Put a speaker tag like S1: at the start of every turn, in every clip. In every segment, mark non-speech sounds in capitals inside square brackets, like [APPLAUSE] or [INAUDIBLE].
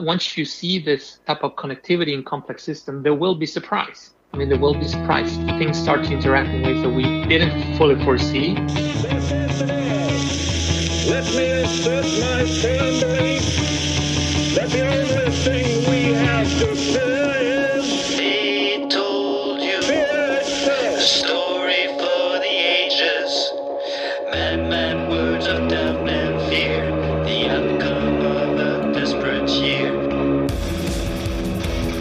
S1: Once you see this type of connectivity in complex system, there will be surprise. I mean, there will be surprise. Things start to interact in ways that we didn't fully foresee.
S2: Let me my the only thing we have to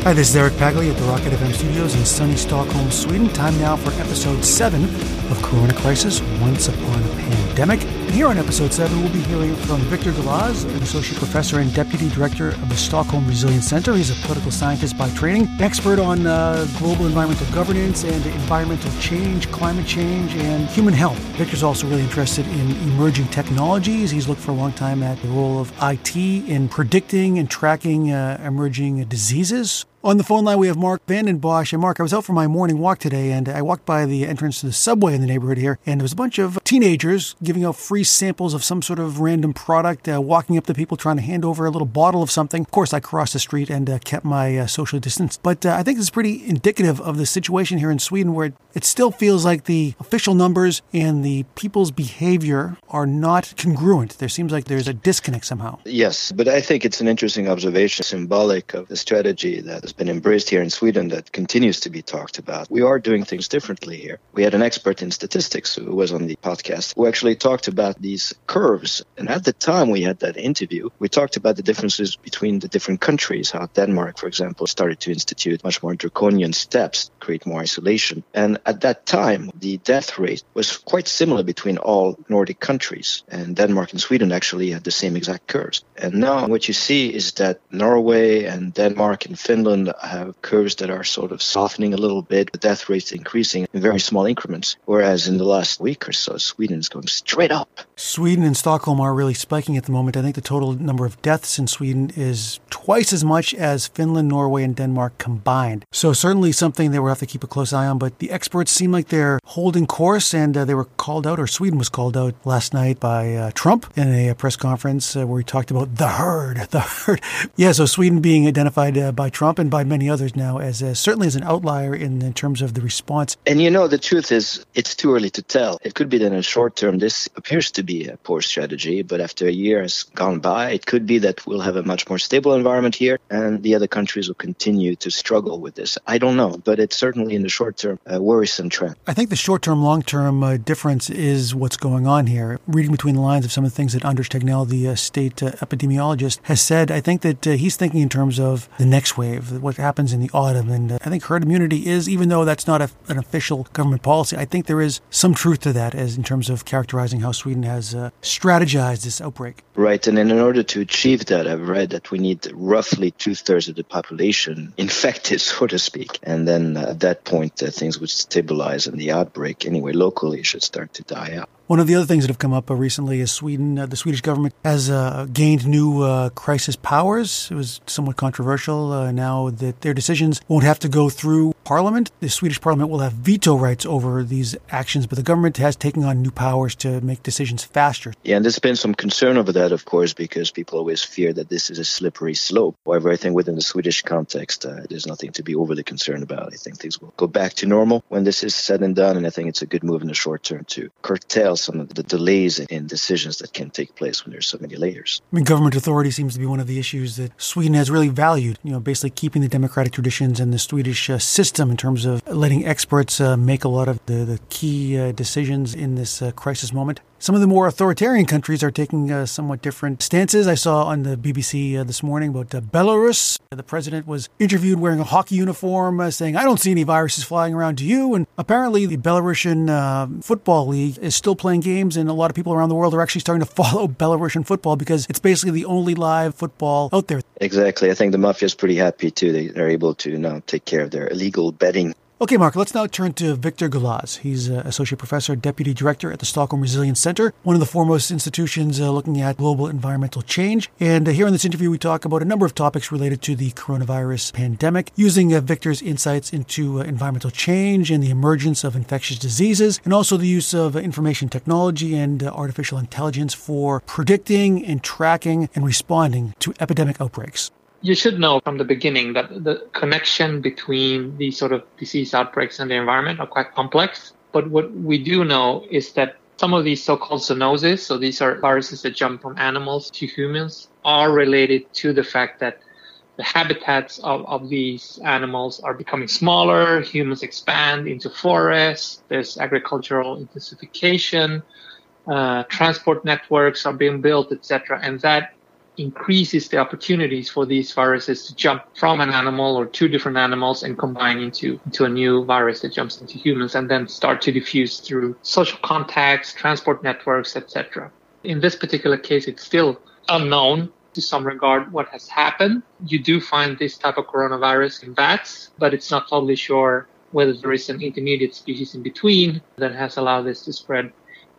S3: Hi, this is Eric Pagley at the Rocket FM studios in sunny Stockholm, Sweden. Time now for episode 7 of Corona Crisis Once Upon a Pandemic. And here on episode 7, we'll be hearing from Victor Galaz, an associate professor and deputy director of the Stockholm Resilience Center. He's a political scientist by training, expert on uh, global environmental governance and environmental change, climate change, and human health. Victor's also really interested in emerging technologies. He's looked for a long time at the role of IT in predicting and tracking uh, emerging diseases. On the phone line, we have Mark Vanden Bosch. And Mark, I was out for my morning walk today, and I walked by the entrance to the subway in the neighborhood here, and there was a bunch of teenagers giving out free samples of some sort of random product, uh, walking up to people trying to hand over a little bottle of something. Of course, I crossed the street and uh, kept my uh, social distance. But uh, I think is pretty indicative of the situation here in Sweden, where it still feels like the official numbers and the people's behavior are not congruent. There seems like there's a disconnect somehow.
S4: Yes, but I think it's an interesting observation, symbolic of the strategy that has been embraced here in Sweden that continues to be talked about. We are doing things differently here. We had an expert in statistics who was on the podcast who actually talked about these curves. And at the time we had that interview, we talked about the differences between the different countries, how Denmark, for example, started to institute much more draconian steps, create more isolation. And at that time, the death rate was quite similar between all Nordic countries. And Denmark and Sweden actually had the same exact curves. And now what you see is that Norway and Denmark and Finland have curves that are sort of softening a little bit, the death rate's increasing in very small increments. Whereas in the last week or so, Sweden is going straight up.
S3: Sweden and Stockholm are really spiking at the moment. I think the total number of deaths in Sweden is twice as much as Finland, Norway, and Denmark combined. So, certainly something that we'll have to keep a close eye on. But the experts seem like they're holding course, and uh, they were called out, or Sweden was called out last night by uh, Trump in a, press conference uh, where he talked about the herd. [LAUGHS] The herd. Yeah, so Sweden being identified uh, by Trump and by many others now as uh, certainly as an outlier in, in terms of the response.
S4: And you know, the truth is, it's too early to tell. It could be that in the short term, this appears to be a poor strategy, but after a year has gone by, it could be that we'll have a much more stable environment here and the other countries will continue to struggle with this. I don't know, but it's certainly in the short term a worrisome trend.
S3: I think the short term, long term uh, difference is what's going on here. Reading between the lines of some of the things that Anders Tegnell, the uh, state uh, epidemiologist, has said, I think that uh, he's thinking in terms of the next wave, what happens in the autumn. And uh, I think herd immunity is, even though that's not a, an official government policy, I think there is some truth to that as in terms of characterizing how Sweden has uh, strategized this outbreak.
S4: Right, and in order to achieve that, I've read that we need roughly two thirds of the population infected, [LAUGHS] so to speak. And then at that point, uh, things would stabilize and the outbreak, anyway, locally, should start to die out.
S3: One of the other things that have come up uh, recently is Sweden. Uh, the Swedish government has uh, gained new uh, crisis powers. It was somewhat controversial uh, now that their decisions won't have to go through Parliament. The Swedish Parliament will have veto rights over these actions, but the government has taken on new powers to make decisions faster.
S4: Yeah, and there's been some concern over that, of course, because people always fear that this is a slippery slope. However, I think within the Swedish context, uh, there's nothing to be overly concerned about. I think things will go back to normal when this is said and done, and I think it's a good move in the short term to curtail some of the delays in decisions that can take place when there's so many layers.
S3: I mean, government authority seems to be one of the issues that Sweden has really valued. You know, basically keeping the democratic traditions and the Swedish uh, system in terms of letting experts uh, make a lot of the, the key uh, decisions in this uh, crisis moment. Some of the more authoritarian countries are taking uh, somewhat different stances. I saw on the BBC uh, this morning about uh, Belarus. The president was interviewed wearing a hockey uniform, uh, saying, I don't see any viruses flying around to you. And apparently, the Belarusian uh, Football League is still playing games, and a lot of people around the world are actually starting to [LAUGHS] follow Belarusian football because it's basically the only live football out there.
S4: Exactly. I think the mafia is pretty happy too. They're able to now take care of their illegal betting
S3: Okay, Mark, let's now turn to Victor Galaz. He's uh, Associate Professor, Deputy Director at the Stockholm Resilience Center, one of the foremost institutions uh, looking at global environmental change. And uh, here in this interview, we talk about a number of topics related to the coronavirus pandemic, using uh, Victor's insights into uh, environmental change and the emergence of infectious diseases, and also the use of uh, information technology and artificial intelligence for predicting and tracking and responding to epidemic outbreaks.
S1: You should know from the beginning that the connection between these sort of disease outbreaks and the environment are quite complex. But what we do know is that some of these so-called zoonoses, so these are viruses that jump from animals to humans, are related to the fact that the habitats of, of these animals are becoming smaller, humans expand into forests, there's agricultural intensification, uh, transport networks are being built, etc. And that increases the opportunities for these viruses to jump from an animal or two different animals and combine into, into a new virus that jumps into humans and then start to diffuse through social contacts, transport networks, etc. In this particular case, it's still unknown to some regard what has happened. You do find this type of coronavirus in bats, but it's not totally sure whether there is an intermediate species in between that has allowed this to spread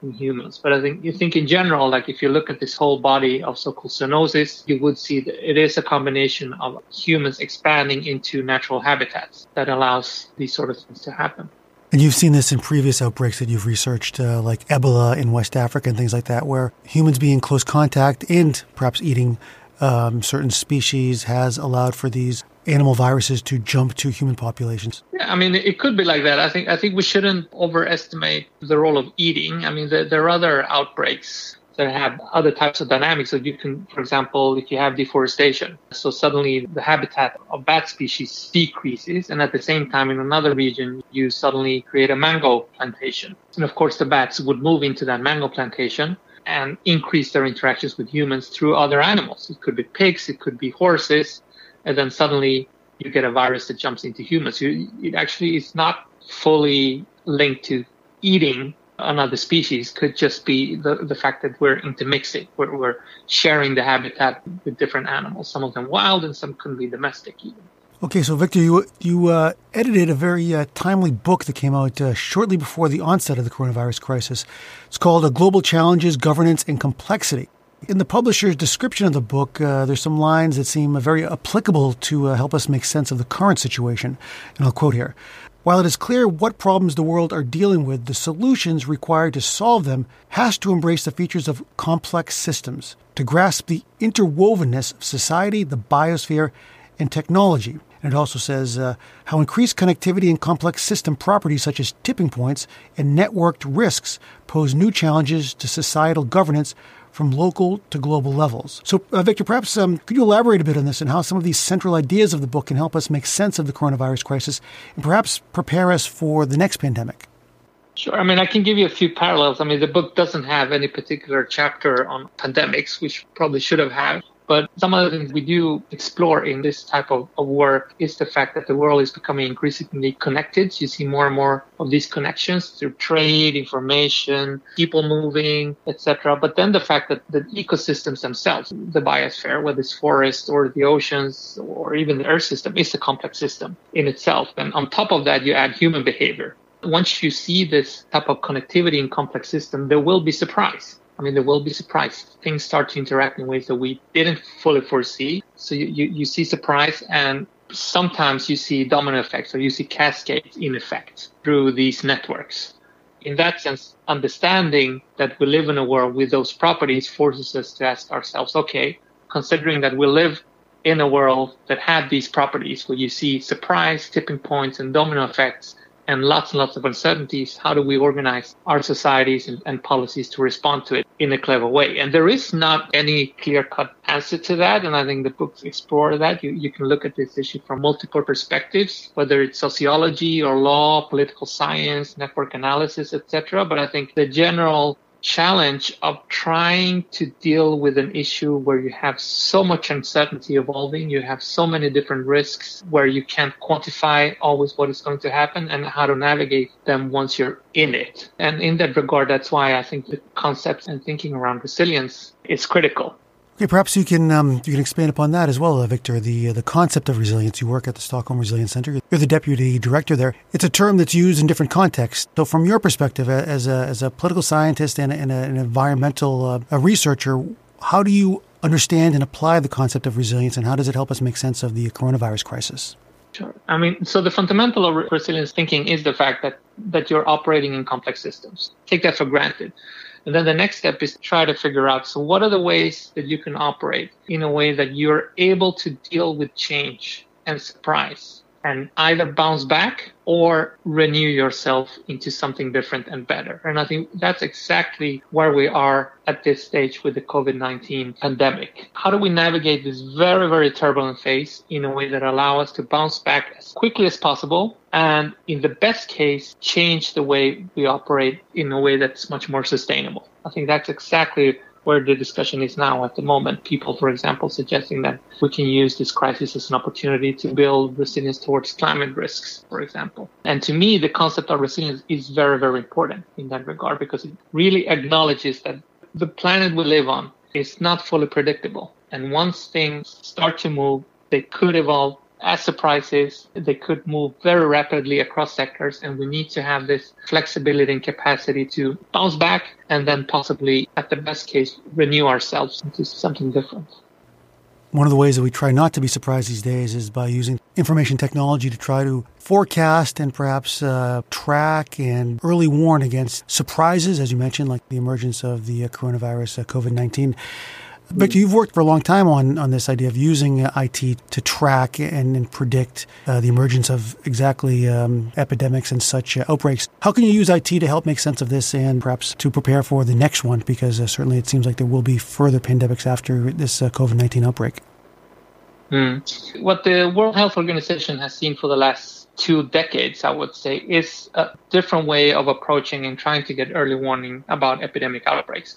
S1: in humans. But I think you think in general, like if you look at this whole body of so-called zoonosis, you would see that it is a combination of humans expanding into natural habitats that allows these sort of things to happen.
S3: And you've seen this in previous outbreaks that you've researched, uh, like Ebola in West Africa and things like that, where humans being in close contact and perhaps eating um, certain species has allowed for these animal viruses to jump to human populations.
S1: Yeah, I mean, it could be like that. I think I think we shouldn't overestimate the role of eating. I mean, there, there are other outbreaks that have other types of dynamics. So you can, for example, if you have deforestation, so suddenly the habitat of bat species decreases, and at the same time, in another region, you suddenly create a mango plantation, and of course, the bats would move into that mango plantation and increase their interactions with humans through other animals. It could be pigs, it could be horses, and then suddenly you get a virus that jumps into humans. You, it actually is not fully linked to eating another species could just be the, the fact that we're intermixing, we're, we're sharing the habitat with different animals, some of them wild and some could be domestic even.
S3: Okay, so Victor, you you uh, edited a very uh, timely book that came out uh, shortly before the onset of the coronavirus crisis. It's called uh, "Global Challenges, Governance, and Complexity." In the publisher's description of the book, uh, there's some lines that seem very applicable to uh, help us make sense of the current situation. And I'll quote here While it is clear what problems the world are dealing with, the solutions required to solve them has to embrace the features of complex systems, to grasp the interwovenness of society, the biosphere, and technology. And it also says uh, how increased connectivity and complex system properties such as tipping points and networked risks pose new challenges to societal governance from local to global levels. So, uh, Victor, perhaps um, could you elaborate a bit on this and how some of these central ideas of the book can help us make sense of the coronavirus crisis and perhaps prepare us for the next pandemic?
S1: Sure. I mean, I can give you a few parallels. I mean, the book doesn't have any particular chapter on pandemics, which probably should have had. But some of the things we do explore in this type of, of, work is the fact that the world is becoming increasingly connected. You see more and more of these connections through trade, information, people moving, etc. But then the fact that the ecosystems themselves, the biosphere, whether it's forests or the oceans or even the earth system, is a complex system in itself. And on top of that, you add human behavior. Once you see this type of connectivity in complex system, there will be surprise I mean, there will be surprise. Things start to interact in ways that we didn't fully foresee. So you, you, you see surprise and sometimes you see domino effects or you see cascades in effect through these networks. In that sense, understanding that we live in a world with those properties forces us to ask ourselves, okay, considering that we live in a world that had these properties where you see surprise, tipping points, and domino effects, and lots and lots of uncertainties. How do we organize our societies and, and, policies to respond to it in a clever way? And there is not any clear cut answer to that. And I think the books explore that. You, you can look at this issue from multiple perspectives, whether it's sociology or law, political science, network analysis, etc. But I think the general challenge of trying to deal with an issue where you have so much uncertainty evolving, you have so many different risks where you can't quantify always what is going to happen and how to navigate them once you're in it. And in that regard, that's why I think the concepts and thinking around resilience is critical.
S3: Okay, perhaps you can um, you can expand upon that as well, uh, Victor. The uh, the concept of resilience. You work at the Stockholm Resilience Center. You're the deputy director there. It's a term that's used in different contexts. So, from your perspective, as a as a political scientist and, and a, an environmental uh, a researcher, how do you understand and apply the concept of resilience, and how does it help us make sense of the coronavirus crisis?
S1: Sure. I mean, so the fundamental of resilience thinking is the fact that that you're operating in complex systems. Take that for granted And then the next step is try to figure out so, what are the ways that you can operate in a way that you're able to deal with change and surprise and either bounce back or renew yourself into something different and better. And I think that's exactly where we are at this stage with the COVID-19 pandemic. How do we navigate this very, very turbulent phase in a way that allow us to bounce back as quickly as possible and in the best case, change the way we operate in a way that's much more sustainable? I think that's exactly where the discussion is now at the moment. People, for example, suggesting that we can use this crisis as an opportunity to build resilience towards climate risks, for example. And to me, the concept of resilience is very, very important in that regard because it really acknowledges that the planet we live on is not fully predictable. And once things start to move, they could evolve as surprises, they could move very rapidly across sectors, and we need to have this flexibility and capacity to bounce back and then possibly, at the best case, renew ourselves into something different.
S3: One of the ways that we try not to be surprised these days is by using information technology to try to forecast and perhaps uh, track and early warn against surprises, as you mentioned, like the emergence of the uh, coronavirus, uh, COVID 19. Victor, you've worked for a long time on, on this idea of using uh, IT to track and, and predict uh, the emergence of exactly um, epidemics and such uh, outbreaks. How can you use IT to help make sense of this and perhaps to prepare for the next one? Because uh, certainly it seems like there will be further pandemics after this uh, COVID 19 outbreak.
S1: Mm. What the World Health Organization has seen for the last two decades, I would say, is a different way of approaching and trying to get early warning about epidemic outbreaks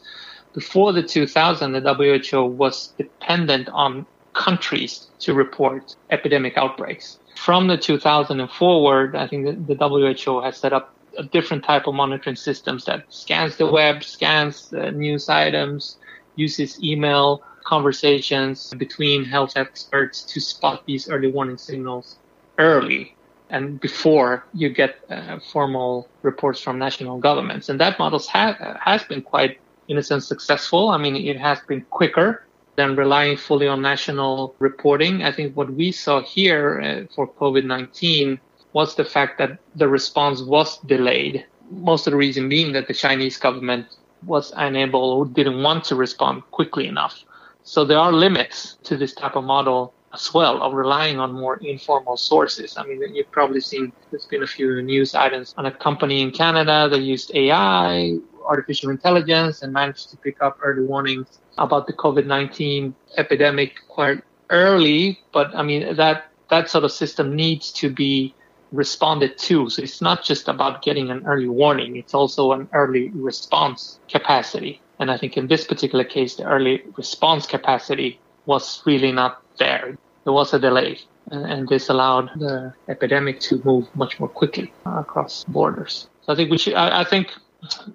S1: before the 2000, the WHO was dependent on countries to report epidemic outbreaks. From the 2000 and forward, I think the, WHO has set up a different type of monitoring systems that scans the web, scans news items, uses email conversations between health experts to spot these early warning signals early and before you get uh, formal reports from national governments. And that model ha- has been quite in a sense successful. I mean, it has been quicker than relying fully on national reporting. I think what we saw here uh, for COVID-19 was the fact that the response was delayed. Most of the reason being that the Chinese government was unable or didn't want to respond quickly enough. So there are limits to this type of model as well of relying on more informal sources. I mean, you've probably seen there's been a few news items on a company in Canada that used AI artificial intelligence and managed to pick up early warnings about the COVID-19 epidemic quite early. But I mean, that, that sort of system needs to be responded to. So it's not just about getting an early warning. It's also an early response capacity. And I think in this particular case, the early response capacity was really not there. There was a delay and this allowed the epidemic to move much more quickly across borders. So I think we should, I, I think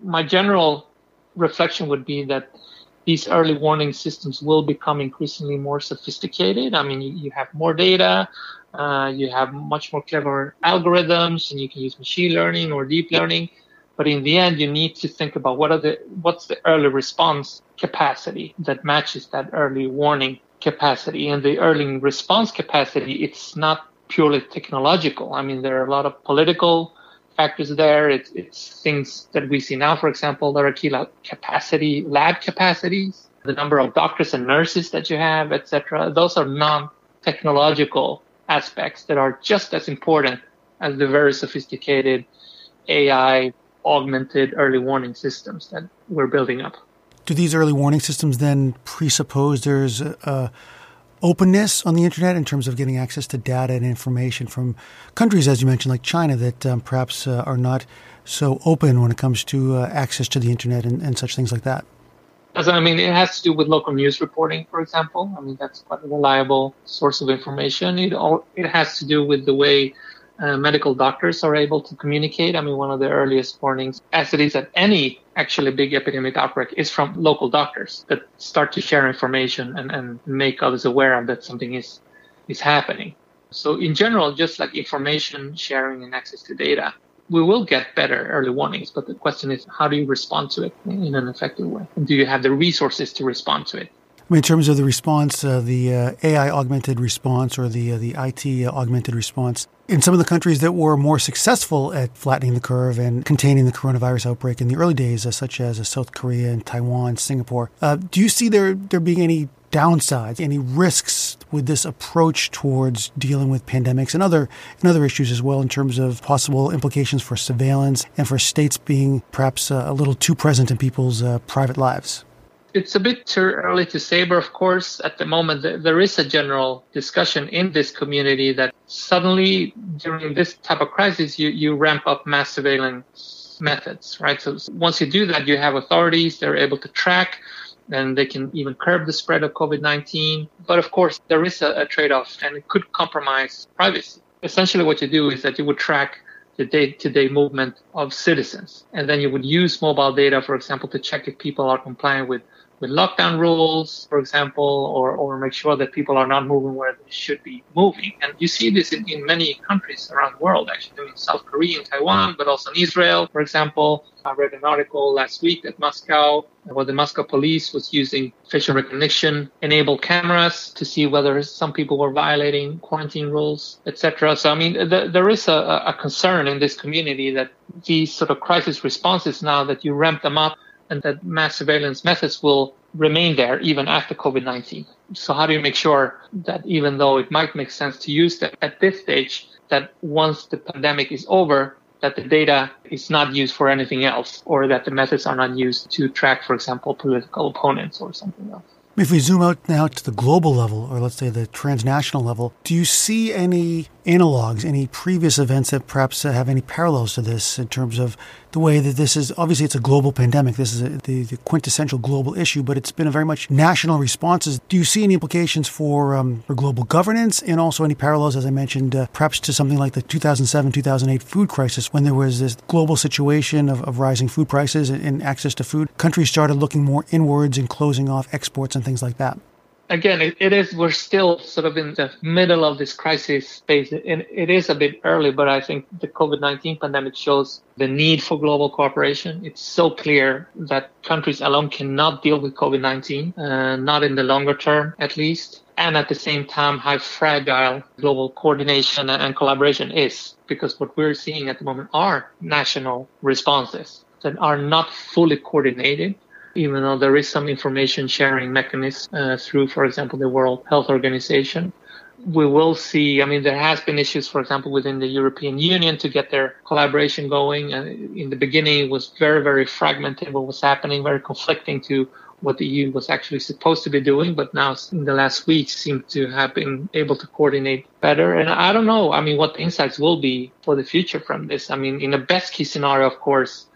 S1: my general reflection would be that these early warning systems will become increasingly more sophisticated. I mean, you, you have more data, uh, you have much more clever algorithms, and you can use machine learning or deep learning. But in the end, you need to think about what are the what's the early response capacity that matches that early warning capacity. And the early response capacity, it's not purely technological. I mean, there are a lot of political factors there. It's, it's things that we see now, for example, there are key capacity, lab capacities, the number of doctors and nurses that you have, etc. Those are non-technological aspects that are just as important as the very sophisticated AI augmented early warning systems that we're building up.
S3: Do these early warning systems then presuppose there's openness on the internet in terms of getting access to data and information from countries, as you mentioned, like China, that um, perhaps uh, are not so open when it comes to uh, access to the internet and, and, such things like that?
S1: I mean, it has to do with local news reporting, for example. I mean, that's quite a reliable source of information. It all it has to do with the way uh, medical doctors are able to communicate. I mean, one of the earliest warnings, as it is at any actually big epidemic outbreak, is from local doctors that start to share information and, and make others aware that something is is happening. So in general, just like information sharing and access to data, we will get better early warnings. But the question is, how do you respond to it in an effective way? And do you have the resources to respond to it?
S3: I mean, in terms of the response, uh, the uh, AI augmented response or the uh, the IT augmented response, in some of the countries that were more successful at flattening the curve and containing the coronavirus outbreak in the early days, uh, such as uh, South Korea and Taiwan, Singapore, uh, do you see there there being any downsides, any risks with this approach towards dealing with pandemics and other and other issues as well in terms of possible implications for surveillance and for states being perhaps uh, a little too present in people's uh, private lives?
S1: It's a bit too early to say, but of course, at the moment, there is a general discussion in this community that suddenly during this type of crisis, you, you ramp up mass surveillance methods, right? So once you do that, you have authorities, they're able to track and they can even curb the spread of COVID-19. But of course, there is a, a trade-off and it could compromise privacy. Essentially what you do is that you would track the day-to-day movement of citizens. And then you would use mobile data, for example, to check if people are compliant with with lockdown rules, for example, or, or make sure that people are not moving where they should be moving. And you see this in, in many countries around the world, actually, in South Korea and Taiwan, but also in Israel, for example. I read an article last week that Moscow, where the Moscow police was using facial recognition enabled cameras to see whether some people were violating quarantine rules, etc. So, I mean, the, there is a, a concern in this community that these sort of crisis responses now that you ramp them up and that mass surveillance methods will remain there even after COVID-19. So how do you make sure that even though it might make sense to use that at this stage, that once the pandemic is over, that the data is not used for anything else or that the methods are not used to track, for example, political opponents or something else?
S3: If we zoom out now to the global level, or let's say the transnational level, do you see any analogs, any previous events that perhaps have any parallels to this in terms of the way that this is obviously it's a global pandemic. This is a, the, the, quintessential global issue, but it's been a very much national responses. Do you see any implications for, um, for global governance and also any parallels, as I mentioned, uh, perhaps to something like the 2007 2008 food crisis when there was this global situation of, of rising food prices and, and access to food? Countries started looking more inwards and closing off exports and things like that
S1: again, it, it is, we're still sort of in the middle of this crisis phase. And it is a bit early, but I think the COVID 19 pandemic shows the need for global cooperation. It's so clear that countries alone cannot deal with COVID 19, uh, not in the longer term, at least. And at the same time, how fragile global coordination and collaboration is, because what we're seeing at the moment are national responses that are not fully coordinated even though there is some information sharing mechanism uh, through, for example, the World Health Organization. We will see, I mean, there has been issues, for example, within the European Union to get their collaboration going. Uh, in the beginning, it was very, very fragmented what was happening, very conflicting to what the EU was actually supposed to be doing, but now in the last weeks seem to have been able to coordinate better. And I don't know, I mean, what the insights will be for the future from this. I mean, in the best case scenario, of course,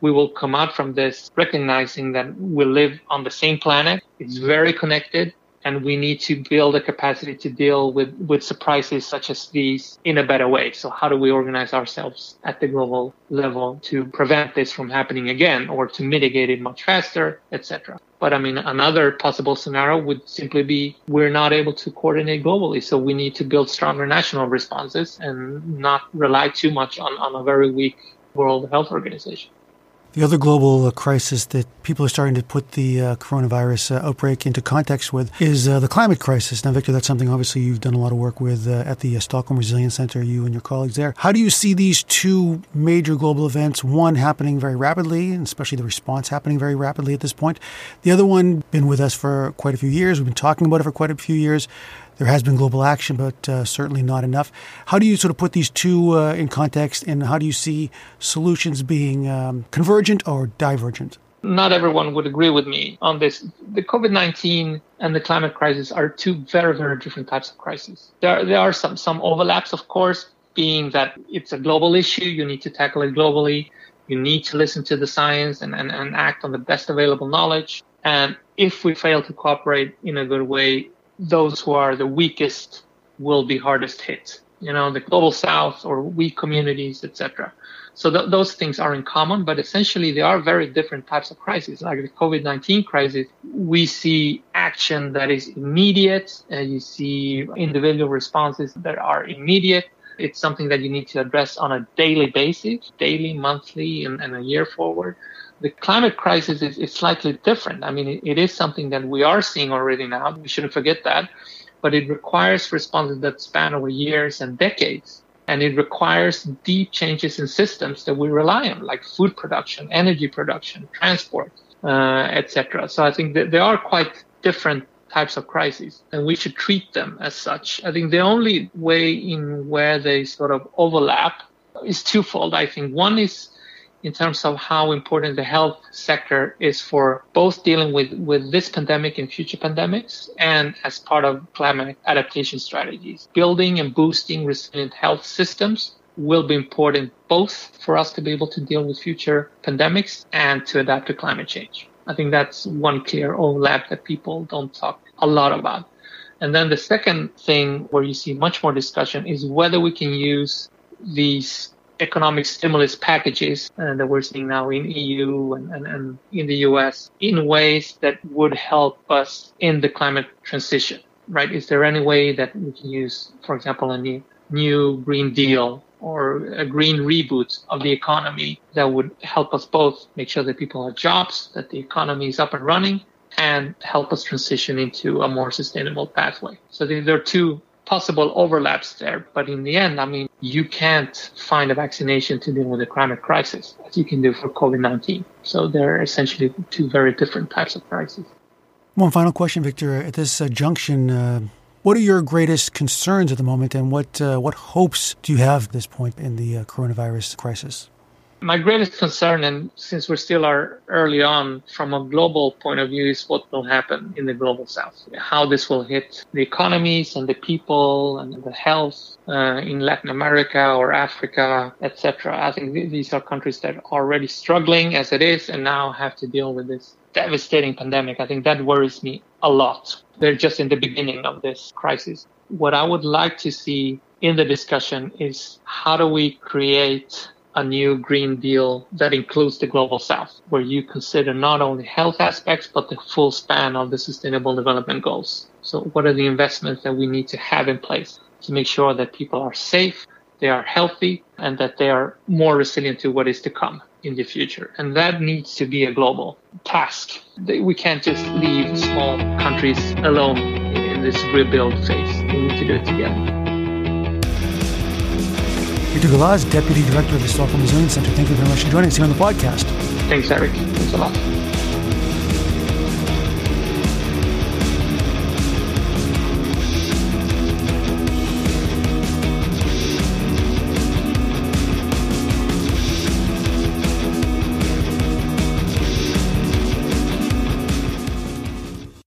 S1: we will come out from this recognizing that we live on the same planet. It's very connected and we need to build a capacity to deal with, with surprises such as these in a better way. So how do we organize ourselves at the global level to prevent this from happening again or to mitigate it much faster, etc. But I mean, another possible scenario would simply be we're not able to coordinate globally. So we need to build stronger national responses and not rely too much on, on a very weak World Health Organization.
S3: The other global uh, crisis that people are starting to put the uh, coronavirus uh, outbreak into context with is uh, the climate crisis. Now, Victor, that's something obviously you've done a lot of work with uh, at the uh, Stockholm Resilience Center, you and your colleagues there. How do you see these two major global events, one happening very rapidly, and especially the response happening very rapidly at this point? The other one, been with us for quite a few years. We've been talking about it for quite a few years. There has been global action, but uh, certainly not enough. How do you sort of put these two uh, in context, and how do you see solutions being um, convergent or divergent?
S1: Not everyone would agree with me on this. The COVID 19 and the climate crisis are two very, very different types of crises. There, there are some, some overlaps, of course, being that it's a global issue, you need to tackle it globally, you need to listen to the science and, and, and act on the best available knowledge. And if we fail to cooperate in a good way, those who are the weakest will be hardest hit. You know, the global south or weak communities, etc. So th- those things are in common, but essentially they are very different types of crises. Like the COVID-19 crisis, we see action that is immediate, and you see individual responses that are immediate. It's something that you need to address on a daily basis, daily, monthly, and, and a year forward. The climate crisis is, is slightly different. I mean, it, it is something that we are seeing already now. We shouldn't forget that. But it requires responses that span over years and decades. And it requires deep changes in systems that we rely on, like food production, energy production, transport, uh, etc. So I think that there are quite different types of crises and we should treat them as such. I think the only way in where they sort of overlap is twofold. I think one is in terms of how important the health sector is for both dealing with, with this pandemic and future pandemics and as part of climate adaptation strategies. Building and boosting resilient health systems will be important both for us to be able to deal with future pandemics and to adapt to climate change. I think that's one clear overlap that people don't talk a lot about. And then the second thing where you see much more discussion is whether we can use these economic stimulus packages uh, that we're seeing now in EU and, and, and in the US in ways that would help us in the climate transition, right? Is there any way that we can use, for example, a new, new Green Deal or a green reboot of the economy that would help us both make sure that people have jobs, that the economy is up and running, and help us transition into a more sustainable pathway. So there are two possible overlaps there. But in the end, I mean, you can't find a vaccination to deal with the climate crisis as you can do for COVID 19. So they're essentially two very different types of crises.
S3: One final question, Victor. At this uh, junction, uh, what are your greatest concerns at the moment, and what uh, what hopes do you have at this point in the uh, coronavirus crisis?
S1: My greatest concern, and since we still are early on from a global point of view, is what will happen in the global south. How this will hit the economies and the people and the health uh, in Latin America or Africa, etc. I think th- these are countries that are already struggling as it is and now have to deal with this devastating pandemic. I think that worries me a lot. They're just in the beginning of this crisis. What I would like to see in the discussion is how do we create a new Green Deal that includes the global south, where you consider not only health aspects, but the full span of the sustainable development goals. So what are the investments that we need to have in place to make sure that people are safe, they are healthy, and that they are more resilient to what is to come in the future. And that needs to be a global task. We can't just leave small countries alone in this rebuild phase. We need to do it together.
S3: Victor Galaz, Deputy Director of the Stockholm Resilience Center, thank you very much for joining us here on the podcast.
S1: Thanks, Eric. Thanks a lot.